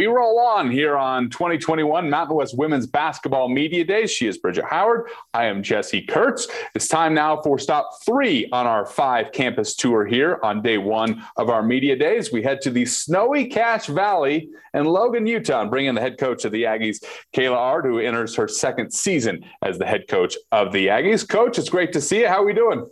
we roll on here on 2021 Mountain West Women's Basketball Media Days. She is Bridget Howard. I am Jesse Kurtz. It's time now for stop three on our five campus tour here on day one of our Media Days. We head to the snowy Cache Valley in Logan, Utah, and bring in the head coach of the Aggies, Kayla Ard, who enters her second season as the head coach of the Aggies. Coach, it's great to see you. How are we doing?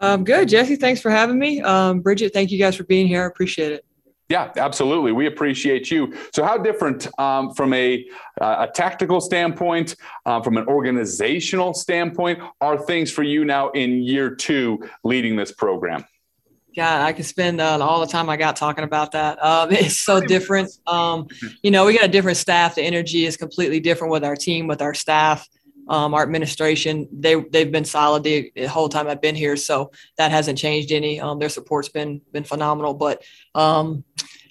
Um, good, Jesse. Thanks for having me. Um, Bridget, thank you guys for being here. I appreciate it. Yeah, absolutely. We appreciate you. So, how different um, from a, uh, a tactical standpoint, um, from an organizational standpoint, are things for you now in year two leading this program? God, I could spend uh, all the time I got talking about that. Um, it's so different. Um, you know, we got a different staff. The energy is completely different with our team, with our staff, um, our administration. They they've been solid the, the, whole time I've been here, so that hasn't changed any. Um, their support's been been phenomenal. But um,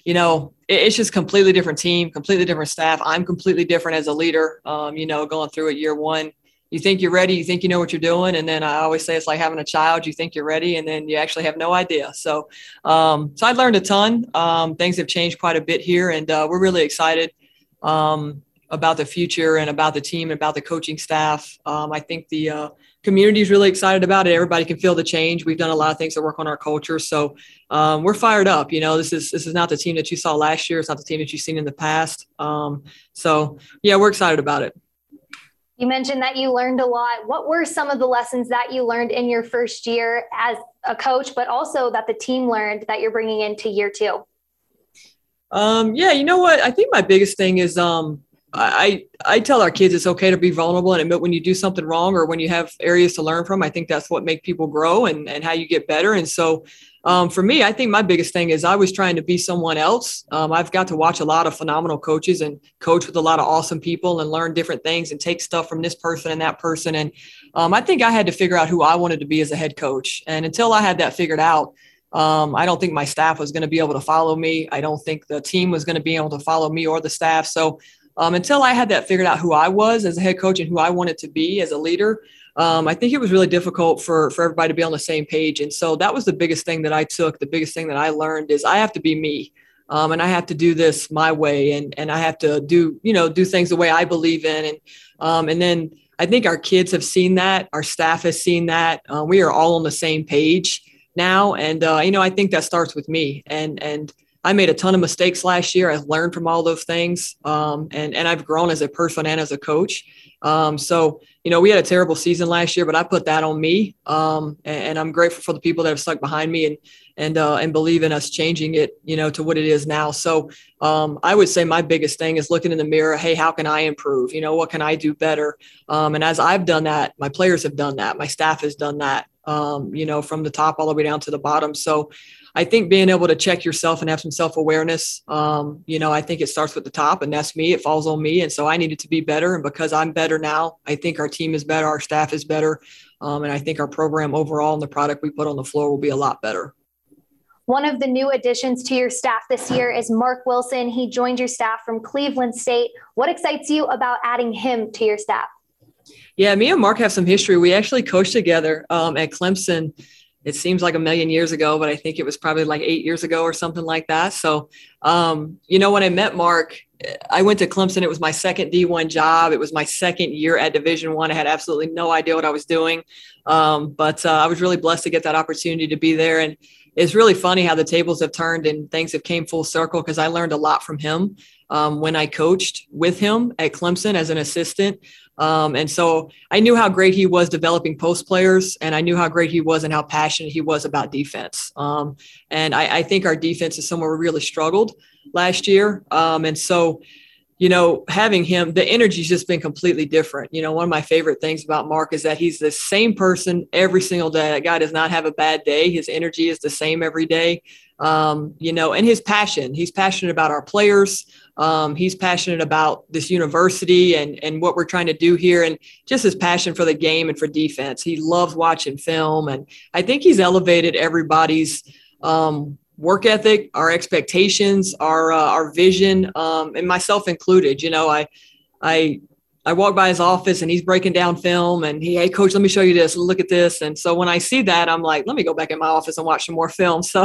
you know, it's just completely different team, completely different staff. I'm completely different as a leader. Um, you know, going through it year one, you think you're ready, you think you know what you're doing, and then I always say it's like having a child. You think you're ready, and then you actually have no idea. So, um, so I learned a ton. Um, things have changed quite a bit here, and uh, we're really excited um, about the future and about the team and about the coaching staff. Um, I think the uh, community is really excited about it. Everybody can feel the change. We've done a lot of things to work on our culture, so um, we're fired up. You know, this is this is not the team that you saw last year. It's not the team that you've seen in the past. Um, so yeah, we're excited about it. You mentioned that you learned a lot. What were some of the lessons that you learned in your first year as a coach, but also that the team learned that you're bringing into year two? Um, yeah, you know what? I think my biggest thing is um, I I tell our kids it's okay to be vulnerable and admit when you do something wrong or when you have areas to learn from. I think that's what make people grow and and how you get better. And so, um, for me, I think my biggest thing is I was trying to be someone else. Um, I've got to watch a lot of phenomenal coaches and coach with a lot of awesome people and learn different things and take stuff from this person and that person. And um, I think I had to figure out who I wanted to be as a head coach. And until I had that figured out. Um, I don't think my staff was going to be able to follow me. I don't think the team was going to be able to follow me or the staff. So um, until I had that figured out who I was as a head coach and who I wanted to be as a leader, um, I think it was really difficult for for everybody to be on the same page. And so that was the biggest thing that I took. The biggest thing that I learned is I have to be me. Um, and I have to do this my way, and and I have to do you know do things the way I believe in, and um, and then I think our kids have seen that, our staff has seen that. Uh, we are all on the same page now, and uh, you know I think that starts with me, and and I made a ton of mistakes last year. I've learned from all those things, um, and and I've grown as a person and as a coach. Um, so you know, we had a terrible season last year, but I put that on me, um, and, and, I'm grateful for the people that have stuck behind me and and uh, and believe in us changing it, you know, to what it is now. So um, I would say my biggest thing is looking in the mirror. Hey, how can I improve? You know, what can I do better? Um, and as I've done that, my players have done that, my staff has done that. Um, you know, from the top all the way down to the bottom. So I think being able to check yourself and have some self awareness, um, you know, I think it starts with the top, and that's me. It falls on me, and so I needed to be better. And because I'm better now, I think our team is better, our staff is better, um, and I think our program overall and the product we put on the floor will be a lot better. One of the new additions to your staff this year is Mark Wilson. He joined your staff from Cleveland State. What excites you about adding him to your staff? Yeah, me and Mark have some history. We actually coached together um, at Clemson it seems like a million years ago, but I think it was probably like eight years ago or something like that. So, um, you know, when I met Mark, I went to Clemson. It was my second D1 job. It was my second year at Division One. I. I had absolutely no idea what I was doing, um, but uh, I was really blessed to get that opportunity to be there. And it's really funny how the tables have turned and things have came full circle because I learned a lot from him um, when I coached with him at Clemson as an assistant. Um, and so I knew how great he was developing post players, and I knew how great he was and how passionate he was about defense. Um, and I, I, think our defense is somewhere we really struggled last year. Um, and so, you know, having him, the energy's just been completely different. You know, one of my favorite things about Mark is that he's the same person every single day. That guy does not have a bad day. His energy is the same every day. Um, you know, and his passion. He's passionate about our players. Um, he's passionate about this university and, and what we're trying to do here and just his passion for the game and for defense. He loves watching film. And I think he's elevated everybody's um, work ethic, our expectations, our, uh, our vision, um, and myself included. You know, I, I, I walk by his office and he's breaking down film and he, hey coach, let me show you this. Look at this. And so when I see that, I'm like, let me go back in my office and watch some more film. So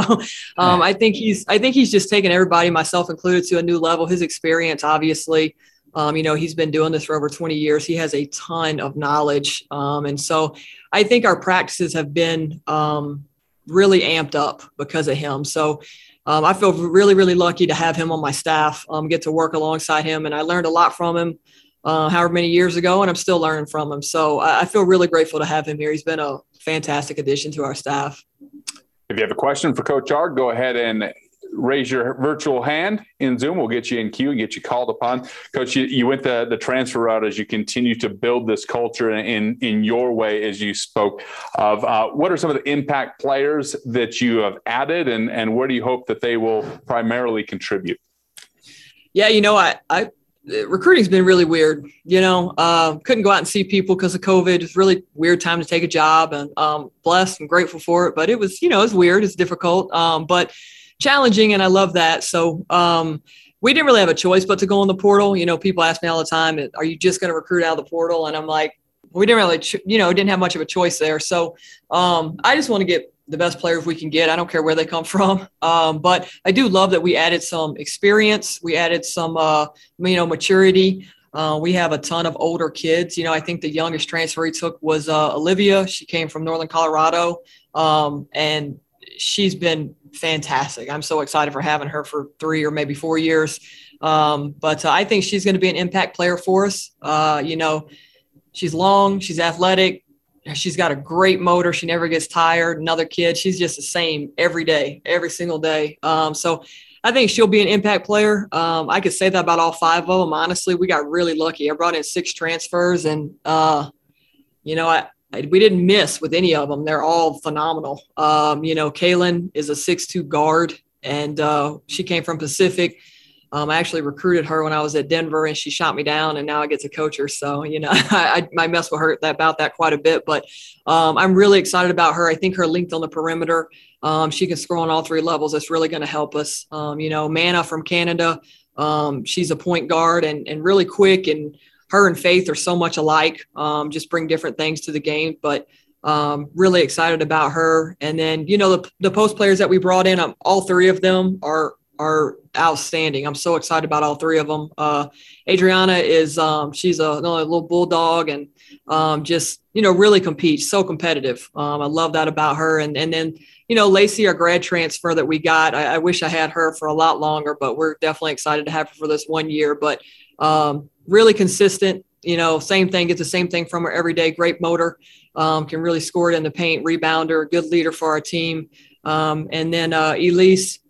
um, I think he's I think he's just taken everybody, myself included, to a new level. His experience, obviously. Um, you know, he's been doing this for over 20 years. He has a ton of knowledge. Um, and so I think our practices have been um, really amped up because of him. So um, I feel really, really lucky to have him on my staff, um, get to work alongside him. And I learned a lot from him uh, however many years ago, and I'm still learning from him. So I, I feel really grateful to have him here. He's been a fantastic addition to our staff. If you have a question for Coach Ard, go ahead and raise your virtual hand in Zoom. We'll get you in queue and get you called upon. Coach, you, you went the, the transfer route as you continue to build this culture in, in your way, as you spoke of. Uh, what are some of the impact players that you have added, and, and where do you hope that they will primarily contribute? Yeah, you know, I, I recruiting's been really weird. You know, uh, couldn't go out and see people because of COVID. It's really weird time to take a job, and um, blessed and grateful for it. But it was, you know, it's weird. It's difficult, um, but challenging, and I love that. So um, we didn't really have a choice but to go in the portal. You know, people ask me all the time, "Are you just going to recruit out of the portal?" And I'm like, we didn't really, you know, didn't have much of a choice there. So um, I just want to get the best players we can get. I don't care where they come from. Um, but I do love that we added some experience. We added some, uh, you know, maturity. Uh, we have a ton of older kids. You know, I think the youngest transfer he took was uh, Olivia. She came from Northern Colorado, um, and she's been fantastic. I'm so excited for having her for three or maybe four years. Um, but uh, I think she's going to be an impact player for us. Uh, you know, she's long, she's athletic, she's got a great motor. She never gets tired. Another kid, she's just the same every day, every single day. Um, so I think she'll be an impact player. Um, I could say that about all five of them. Honestly, we got really lucky. I brought in six transfers, and uh, you know, I, I, we didn't miss with any of them. They're all phenomenal. Um, you know, Kaylin is a six-two guard, and uh, she came from Pacific. Um, I actually recruited her when I was at Denver, and she shot me down, and now I get to coach her. So you know, I, I mess with her about that quite a bit, but um, I'm really excited about her. I think her length on the perimeter, um, she can score on all three levels. That's really going to help us. Um, you know, Mana from Canada, um, she's a point guard and and really quick, and her and Faith are so much alike. Um, just bring different things to the game, but. Um, really excited about her. And then, you know, the, the post players that we brought in, um, all three of them are are outstanding. I'm so excited about all three of them. Uh, Adriana is um, she's a, a, little bulldog and um, just you know really competes, so competitive. Um, I love that about her. And and then you know Lacey, our grad transfer that we got. I, I, wish I had her for a lot longer, but we're definitely excited to have her for this one year. But um, really consistent. You know, same thing. Gets the same thing from her every day. Great motor. Um, can really score it in the paint. Rebounder. Good leader for our team. Um, and then uh, Elise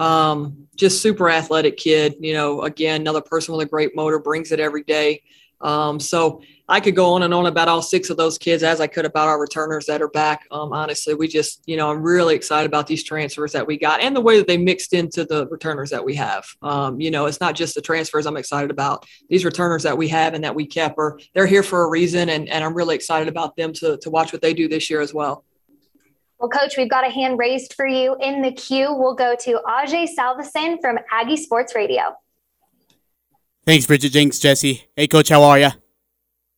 um, just super athletic kid. You know, again, another person with a great motor, brings it every day. Um, so I could go on and on about all six of those kids as I could about our returners that are back. Um, honestly, we just, you know, I'm really excited about these transfers that we got and the way that they mixed into the returners that we have. Um, you know, it's not just the transfers I'm excited about. These returners that we have and that we kept are they're here for a reason, and, and I'm really excited about them to to watch what they do this year as well. Well, Coach, we've got a hand raised for you in the queue. We'll go to Ajay Salveson from Aggie Sports Radio. Thanks, Bridget Jenks, Jesse. Hey, Coach, how are you?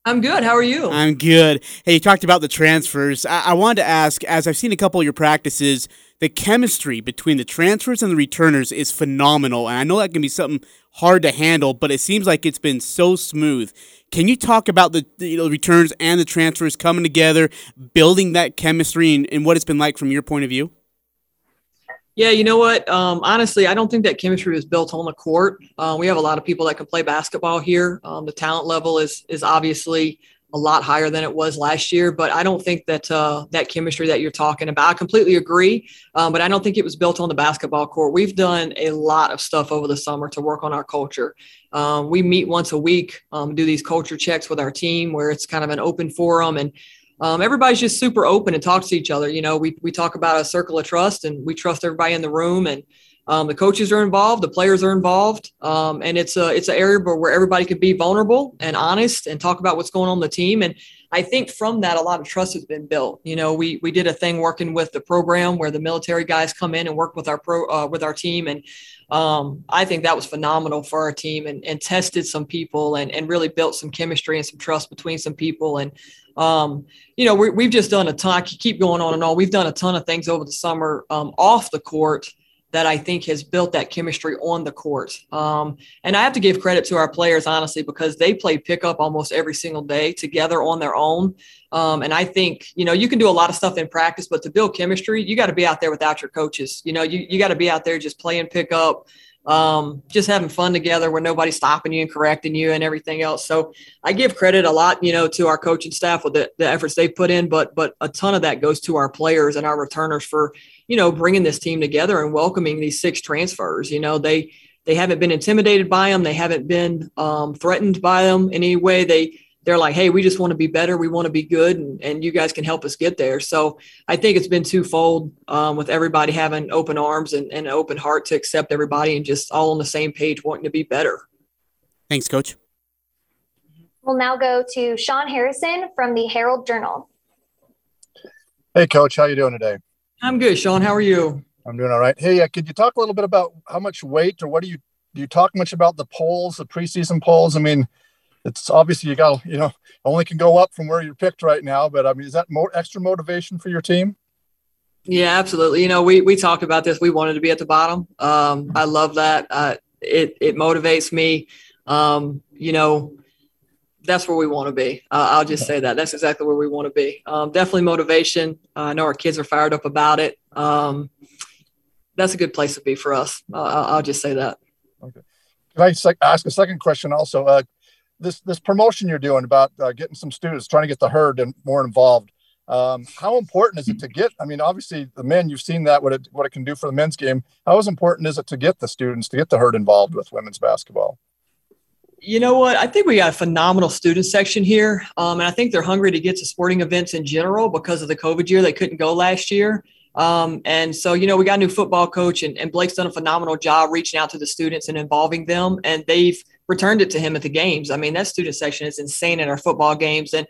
I'm good. How are you? I'm good. Hey, you talked about the transfers. I-, I wanted to ask, as I've seen a couple of your practices, the chemistry between the transfers and the returners is phenomenal. And I know that can be something hard to handle, but it seems like it's been so smooth. Can you talk about the, you know, returns and the transfers coming together, building that chemistry, and, and, what it's been like from your point of view? Yeah, you know what? Um, honestly, I don't think that chemistry was built on the court. Uh, we have a lot of people that can play basketball here. Um, the talent level is is obviously a lot higher than it was last year. But I don't think that uh, that chemistry that you're talking about, I completely agree. Um, but I don't think it was built on the basketball court. We've done a lot of stuff over the summer to work on our culture. Um, we meet once a week, um, do these culture checks with our team where it's kind of an open forum and um, everybody's just super open and talks to each other. You know, we, we talk about a circle of trust and we trust everybody in the room and um, the coaches are involved, the players are involved, um, and it's a it's an area where everybody can be vulnerable and honest and talk about what's going on the team. And I think from that, a lot of trust has been built. You know, we we did a thing working with the program where the military guys come in and work with our pro uh, with our team, and um, I think that was phenomenal for our team and, and tested some people and, and really built some chemistry and some trust between some people. And um, you know, we, have just done a ton. I keep going on and on. We've done a ton of things over the summer um, off the court that I think has built that chemistry on the court. Um, and I have to give credit to our players, honestly, because they play pickup almost every single day together on their own. Um, and I think, you know, you can do a lot of stuff in practice, but to build chemistry, you got to be out there without your coaches. You know, you, you got to be out there just playing pickup, um, just having fun together where nobody's stopping you and correcting you and everything else. So I give credit a lot, you know, to our coaching staff with the, the efforts they put in, but but a ton of that goes to our players and our returners for, you know, bringing this team together and welcoming these six transfers. You know, they they haven't been intimidated by them, they haven't been um, threatened by them in any way. They they're like, hey, we just want to be better. We want to be good, and, and you guys can help us get there. So I think it's been twofold um, with everybody having open arms and, and an open heart to accept everybody and just all on the same page wanting to be better. Thanks, Coach. We'll now go to Sean Harrison from the Herald Journal. Hey, Coach, how you doing today? I'm good, Sean. How are you? I'm doing all right. Hey, uh, could you talk a little bit about how much weight or what do you do you talk much about the polls, the preseason polls? I mean, it's obviously you got you know only can go up from where you're picked right now but i mean is that more extra motivation for your team? Yeah absolutely. You know we we talked about this. We wanted to be at the bottom. Um, i love that. Uh, it it motivates me. Um, you know that's where we want to be. Uh, i'll just say that. That's exactly where we want to be. Um, definitely motivation. Uh, i know our kids are fired up about it. Um, that's a good place to be for us. Uh, i'll just say that. Okay. Can i ask a second question also? Uh, this this promotion you're doing about uh, getting some students trying to get the herd and more involved um, how important is it to get i mean obviously the men you've seen that what it what it can do for the men's game. How important is it to get the students to get the herd involved with women's basketball? You know what? I think we got a phenomenal student section here um, and i think they're hungry to get to sporting events in general because of the covid year they couldn't go last year. Um, and so, you know, we got a new football coach, and, and Blake's done a phenomenal job reaching out to the students and involving them. And they've returned it to him at the games. I mean, that student section is insane in our football games. And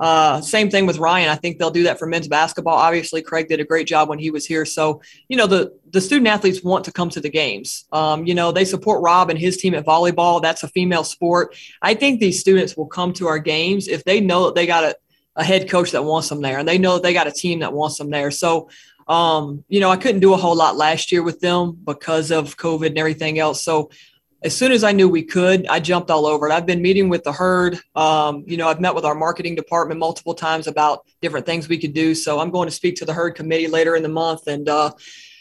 uh, same thing with Ryan. I think they'll do that for men's basketball. Obviously, Craig did a great job when he was here. So, you know, the the student athletes want to come to the games. Um, you know, they support Rob and his team at volleyball. That's a female sport. I think these students will come to our games if they know that they got a, a head coach that wants them there, and they know that they got a team that wants them there. So, um, you know, I couldn't do a whole lot last year with them because of COVID and everything else. So as soon as I knew we could, I jumped all over it. I've been meeting with the herd. Um, you know, I've met with our marketing department multiple times about different things we could do. So I'm going to speak to the herd committee later in the month. And, uh,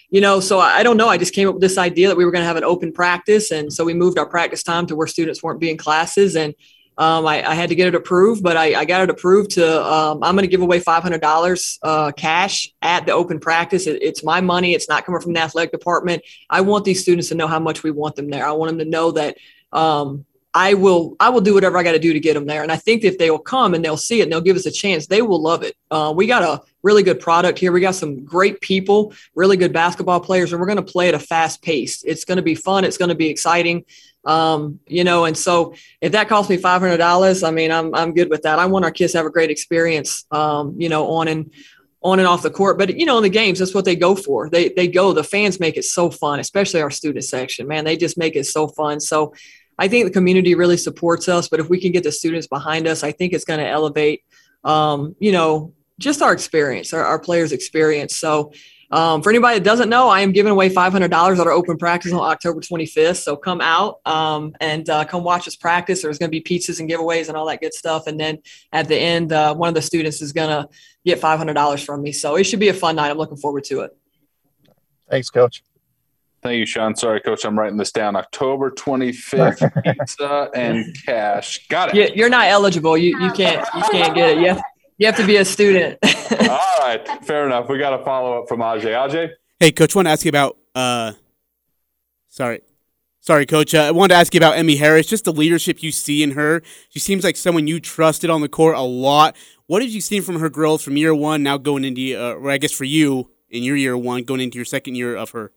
you know, so I don't know. I just came up with this idea that we were going to have an open practice. And so we moved our practice time to where students weren't being classes. And um, I, I, had to get it approved, but I, I got it approved to. Um, I'm going to give away $500 uh, cash at the open practice. It, it's my money. It's not coming from the athletic department. I want these students to know how much we want them there. I want them to know that um, I will. I will do whatever I got to do to get them there. And I think if they will come and they'll see it and they'll give us a chance, they will love it. Uh, we got a really good product here. We got some great people, really good basketball players, and we're going to play at a fast pace. It's going to be fun. It's going to be exciting. Um, you know, and so if that costs me five hundred dollars, I mean, I'm I'm good with that. I want our kids to have a great experience, um, you know, on and on and off the court. But you know, in the games, that's what they go for. They they go. The fans make it so fun, especially our student section. Man, they just make it so fun. So I think the community really supports us. But if we can get the students behind us, I think it's going to elevate, um, you know, just our experience, our, our players' experience. So um, for anybody that doesn't know, I am giving away $500 at our open practice on October 25th. So come out um, and uh, come watch us practice. There's going to be pizzas and giveaways and all that good stuff. And then at the end, uh, one of the students is going to get $500 from me. So it should be a fun night. I'm looking forward to it. Thanks, Coach. Thank you, Sean. Sorry, Coach. I'm writing this down. October 25th, pizza and cash. Got it. You're not eligible. You you can't you can't get it. You have, you have to be a student. All right, fair enough. We got a follow up from Ajay. Ajay. Hey, Coach. Want to ask you about? Uh, sorry, sorry, Coach. Uh, I wanted to ask you about Emmie Harris. Just the leadership you see in her. She seems like someone you trusted on the court a lot. What have you seen from her growth from year one now going into, uh, or I guess for you in your year one going into your second year of her?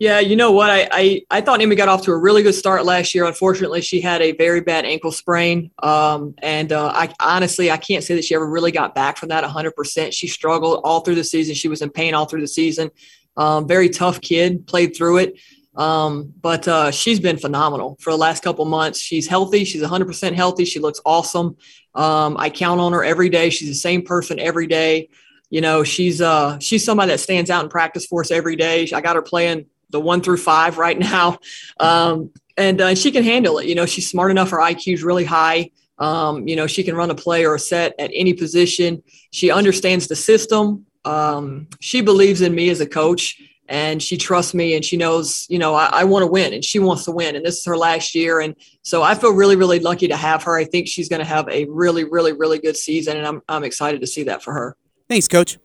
Yeah, you know what? I, I, I thought Emmie got off to a really good start last year. Unfortunately, she had a very bad ankle sprain. Um, and uh, I honestly, I can't say that she ever really got back from that 100%. She struggled all through the season. She was in pain all through the season. Um, very tough kid, played through it. Um, but uh, she's been phenomenal for the last couple months. She's healthy. She's 100% healthy. She looks awesome. Um, I count on her every day. She's the same person every day. You know, she's uh, she's somebody that stands out in practice for us every day. I got her playing the one through five right now. Um, and uh, she can handle it. You know, she's smart enough. Her IQ is really high. Um, you know, she can run a play or a set at any position. She understands the system. Um, she believes in me as a coach and she trusts me and she knows, you know, I, I want to win and she wants to win. And this is her last year. And so I feel really, really lucky to have her. I think she's going to have a really, really, really good season. And I'm, I'm excited to see that for her. Thanks, coach.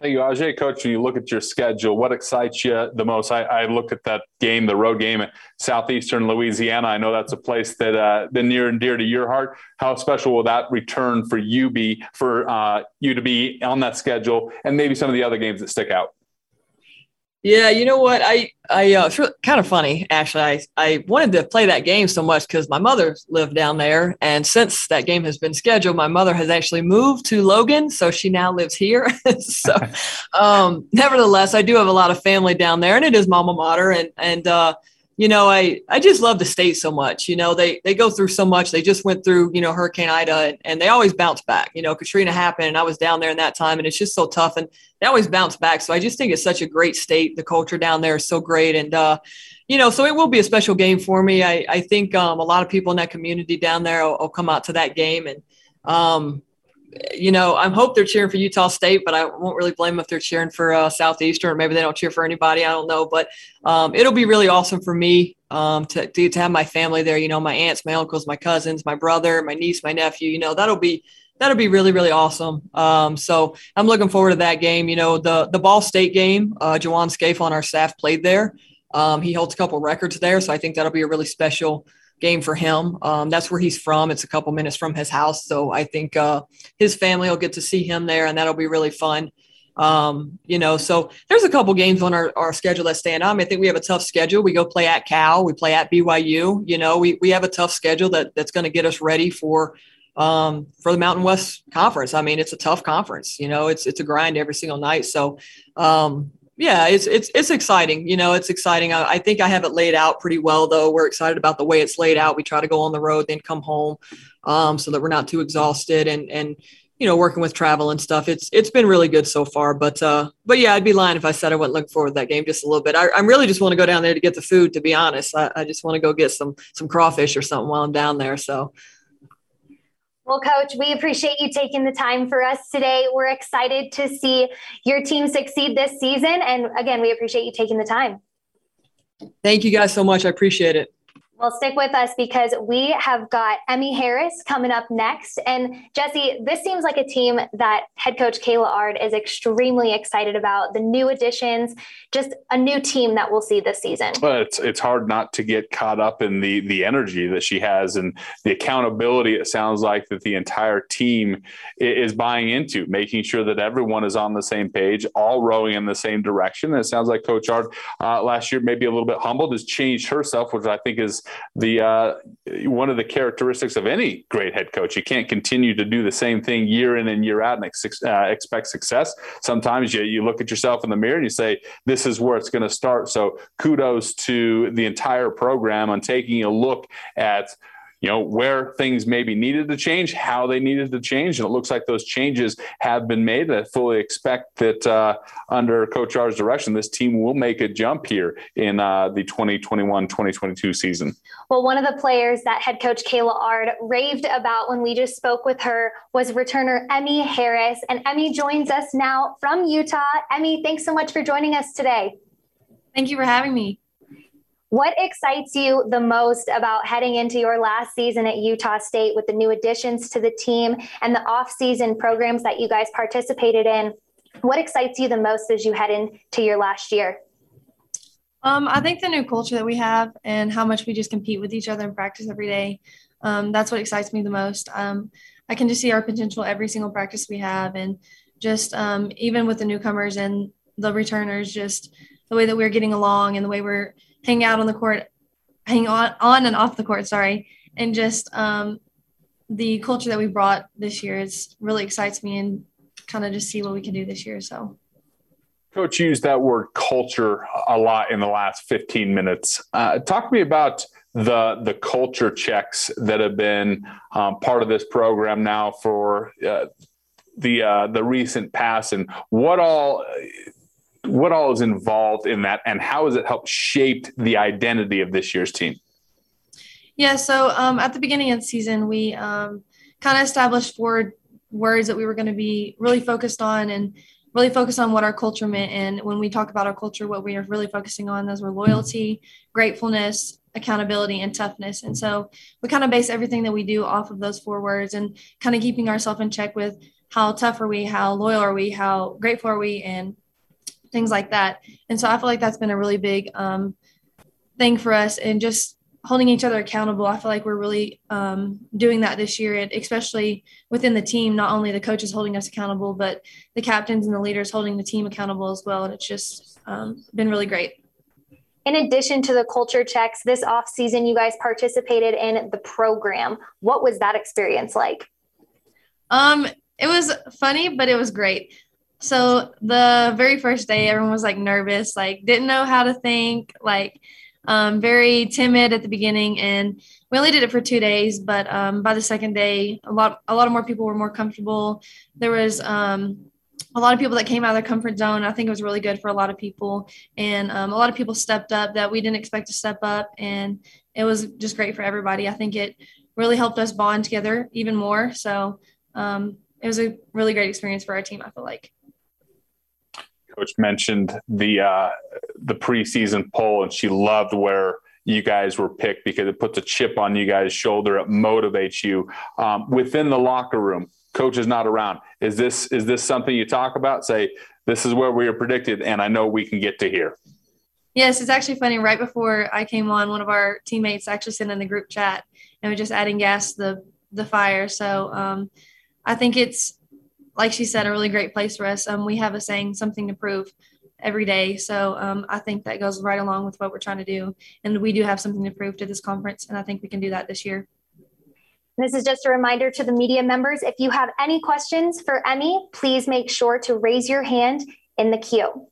Thank you, Ajay. Coach, when you look at your schedule, what excites you the most? I, I looked at that game, the road game at Southeastern Louisiana. I know that's a place that uh, been near and dear to your heart. How special will that return for you be for uh, you to be on that schedule, and maybe some of the other games that stick out? Yeah, you know what? I I uh, it's really, kind of funny actually. I I wanted to play that game so much because my mother lived down there, and since that game has been scheduled, my mother has actually moved to Logan, so she now lives here. so, um, nevertheless, I do have a lot of family down there, and it is my alma mater, and and uh, you know, I, I just love the state so much. You know, they, they go through so much. They just went through, you know, Hurricane Ida and, and they always bounce back. You know, Katrina happened and I was down there in that time and it's just so tough and they always bounce back. So I just think it's such a great state. The culture down there is so great. And, uh, you know, so it will be a special game for me. I, I think um, a lot of people in that community down there will, will come out to that game. And, um, you know, I hope they're cheering for Utah State, but I won't really blame them if they're cheering for uh, Southeastern, maybe they don't cheer for anybody. I don't know, but um, it'll be really awesome for me um, to, to, to have my family there. You know, my aunts, my uncles, my cousins, my brother, my niece, my nephew. You know, that'll be that'll be really really awesome. Um, so I'm looking forward to that game. You know, the the Ball State game. Uh, Jawan Scaife on our staff played there. Um, he holds a couple records there, so I think that'll be a really special game for him. Um, that's where he's from. It's a couple minutes from his house. So I think uh, his family will get to see him there, and that'll be really fun. Um, you know, so there's a couple games on our, our schedule that stand out. I, mean, I think we have a tough schedule. We go play at Cal, we play at BYU. You know, we, we have a tough schedule that that's going to get us ready for um, for the Mountain West Conference. I mean, it's a tough conference. You know, it's it's a grind every single night. So um, yeah, it's it's it's exciting. You know, it's exciting. I, I, think I have it laid out pretty well, though. We're excited about the way it's laid out. We try to go on the road, then come home, um, so that we're not too exhausted and and you know working with travel and stuff. It's it's been really good so far. But uh, but yeah, I'd be lying if I said I wouldn't look forward to that game just a little bit. I, I really just want to go down there to get the food. To be honest, I, I just want to go get some some crawfish or something while I'm down there. So well, Coach, we appreciate you taking the time for us today. We're excited to see your team succeed this season. And again, we appreciate you taking the time. Thank you guys so much. I appreciate it. Well, stick with us because we have got Emmie Harris coming up next. And Jesse, this seems like a team that head coach Kayla Ard is extremely excited about. The new additions, just a new team that we'll see this season. Well, it's it's hard not to get caught up in the the energy that she has and the accountability. It sounds like that the entire team is buying into, making sure that everyone is on the same page, all rowing in the same direction. And it sounds like Coach Ard uh, last year, maybe a little bit humbled, has changed herself, which I think is the uh, one of the characteristics of any great head coach. You can't continue to do the same thing year in and year out and ex- uh, expect success. Sometimes you, you look at yourself in the mirror and you say, "This is where it's going to start." So kudos to the entire program on taking a look at you know where things maybe needed to change, how they needed to change, and it looks like those changes have been made. I fully expect that uh, under Coach Ard's direction, this team will make a jump here in uh, the 2021-2022 season. Well, one of the players that head coach Kayla Ard raved about when we just spoke with her was returner Emmie Harris, and Emmie joins us now from Utah. Emmie, thanks so much for joining us today. Thank you for having me. What excites you the most about heading into your last season at Utah State with the new additions to the team and the off-season programs that you guys participated in? What excites you the most as you head into your last year? Um, I think the new culture that we have and how much we just compete with each other in practice every day. Um, that's what excites me the most. Um, I can just see our potential every single practice we have, and just um, even with the newcomers and the returners, just the way that we're getting along and the way we're hanging out on the court, hang on on and off the court. Sorry, and just um, the culture that we brought this year is really excites me and kind of just see what we can do this year. So. Coach used that word culture a lot in the last 15 minutes. Uh, talk to me about the the culture checks that have been um, part of this program now for uh, the uh, the recent past, and what all what all is involved in that, and how has it helped shape the identity of this year's team? Yeah, so um, at the beginning of the season, we um, kind of established four words that we were going to be really focused on and really focus on what our culture meant. And when we talk about our culture, what we are really focusing on, those were loyalty, gratefulness, accountability and toughness. And so we kind of base everything that we do off of those four words and kind of keeping ourselves in check with how tough are we, how loyal are we, how grateful are we, and things like that. And so I feel like that's been a really big um, thing for us and just holding each other accountable. I feel like we're really um, doing that this year, and especially within the team, not only the coaches holding us accountable, but the captains and the leaders holding the team accountable as well. And it's just um, been really great in addition to the culture checks, this off season you guys participated in the program. What was that experience like? Um, it was funny, but it was great. So the very first day, everyone was like nervous, like didn't know how to think, like um, very timid at the beginning. And we only did it for two days, but um, by the second day, a lot a lot of more people were more comfortable. There was um, a lot of people that came out of their comfort zone. I think it was really good for a lot of people, and um, a lot of people stepped up that we didn't expect to step up, and it was just great for everybody. I think it really helped us bond together even more. So um, it was a really great experience for our team. I feel like. Coach mentioned the uh, the preseason poll, and she loved where you guys were picked because it puts a chip on you guys' shoulder. It motivates you um, within the locker room coach is not around. Is this is this something you talk about? Say this is where we are predicted, and I know we can get to here. Yes, it's actually funny. Right before I came on, one of our teammates actually sent in the group chat, and we're just adding gas to the the fire. So um, I think it's like she said, a really great place for us. Um, we have a saying, something to prove every day. So um, I think that goes right along with what we're trying to do. And we do have something to prove to this conference, and I think we can do that this year. This is just a reminder to the media members. If you have any questions for Emmie, please make sure to raise your hand in the queue.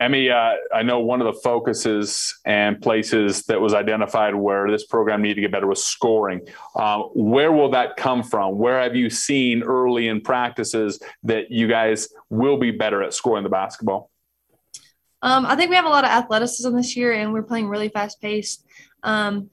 Emmie, uh, I know one of the focuses and places that was identified where this program needed to get better was scoring. Uh, where will that come from? Where have you seen early in practices that you guys will be better at scoring the basketball? Um, I think we have a lot of athleticism this year, and we're playing really fast paced. Um,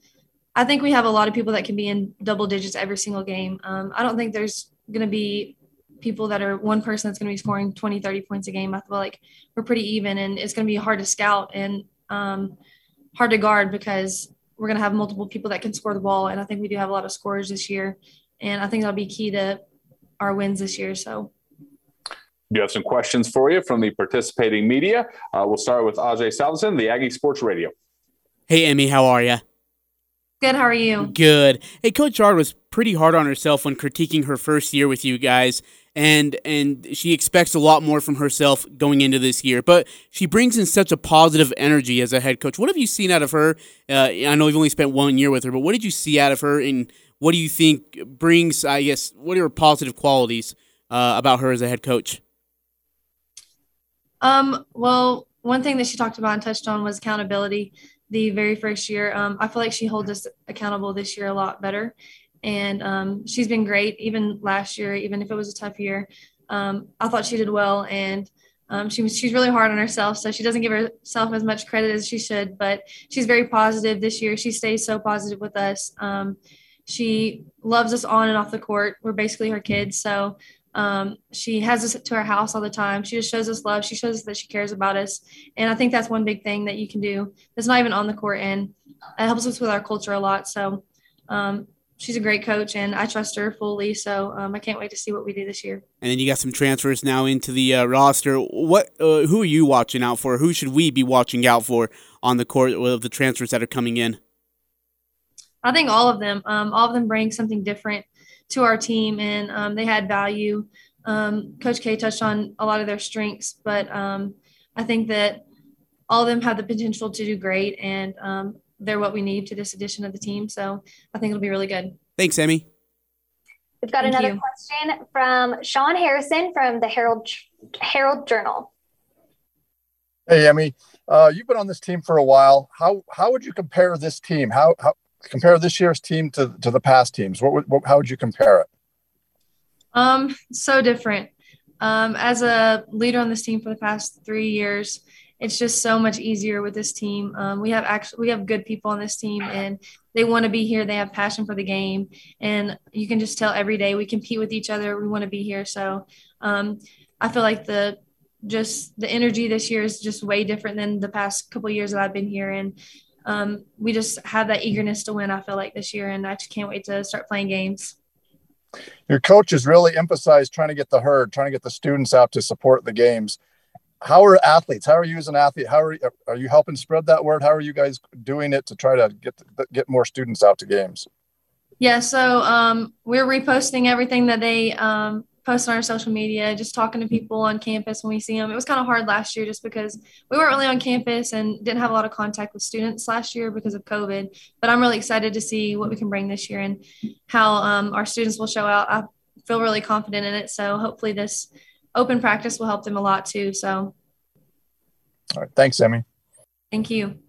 I think we have a lot of people that can be in double digits every single game. Um, I don't think there's going to be people that are one person that's going to be scoring 20, 30 points a game. I feel like we're pretty even and it's going to be hard to scout and um, hard to guard because we're going to have multiple people that can score the ball. And I think we do have a lot of scorers this year. And I think that'll be key to our wins this year. So. Do you have some questions for you from the participating media? Uh, we'll start with Ajay Salveson, the Aggie Sports Radio. Hey, Emmie, how are you? Good. How are you? Good. Hey, Coach Ard was pretty hard on herself when critiquing her first year with you guys, and and she expects a lot more from herself going into this year. But she brings in such a positive energy as a head coach. What have you seen out of her? Uh, I know you've only spent one year with her, but what did you see out of her, and what do you think brings? I guess what are her positive qualities uh, about her as a head coach? Um. Well, one thing that she talked about and touched on was accountability the very first year. Um, I feel like she holds us accountable this year a lot better. And um, she's been great, even last year, even if it was a tough year. Um, I thought she did well. And um, she she's really hard on herself. So she doesn't give herself as much credit as she should, but she's very positive this year. She stays so positive with us. Um, she loves us on and off the court. We're basically her kids. So um, she has us to her house all the time. She just shows us love. She shows us that she cares about us. And I think that's one big thing that you can do that's not even on the court. And it helps us with our culture a lot. So um, she's a great coach and I trust her fully. So um, I can't wait to see what we do this year. And then you got some transfers now into the uh, roster. What, uh, who are you watching out for? Who should we be watching out for on the court of the transfers that are coming in? I think all of them. Um, all of them bring something different to our team, and um, they had value. Um, Coach K touched on a lot of their strengths, but um, I think that all of them have the potential to do great, and um, they're what we need to this edition of the team. So I think it'll be really good. Thanks, Emmie. We've got Thank another you. question from Sean Harrison from the Herald Herald Journal. Hey, Emmie, uh, you've been on this team for a while. How how would you compare this team? How how compare this year's team to to the past teams? What would what, how would you compare it? Um, so different. Um, as a leader on this team for the past three years, it's just so much easier with this team. Um, we have actually we have good people on this team, and they want to be here. They have passion for the game, and you can just tell every day we compete with each other. We want to be here. So um, I feel like the just the energy this year is just way different than the past couple years that I've been here, and um, we just have that eagerness to win. I feel like this year, and I just can't wait to start playing games. Your coaches really emphasize trying to get the herd, trying to get the students out to support the games. How are athletes? How are you as an athlete? How are you, are you helping spread that word? How are you guys doing it to try to get get more students out to games? Yeah, so um, we're reposting everything that they um, post on our social media, just talking to people on campus when we see them. It was kind of hard last year just because we weren't really on campus and didn't have a lot of contact with students last year because of COVID. But I'm really excited to see what we can bring this year and how um, our students will show out. I feel really confident in it. So hopefully this open practice will help them a lot too. So All right, thanks, Emmie. thank you.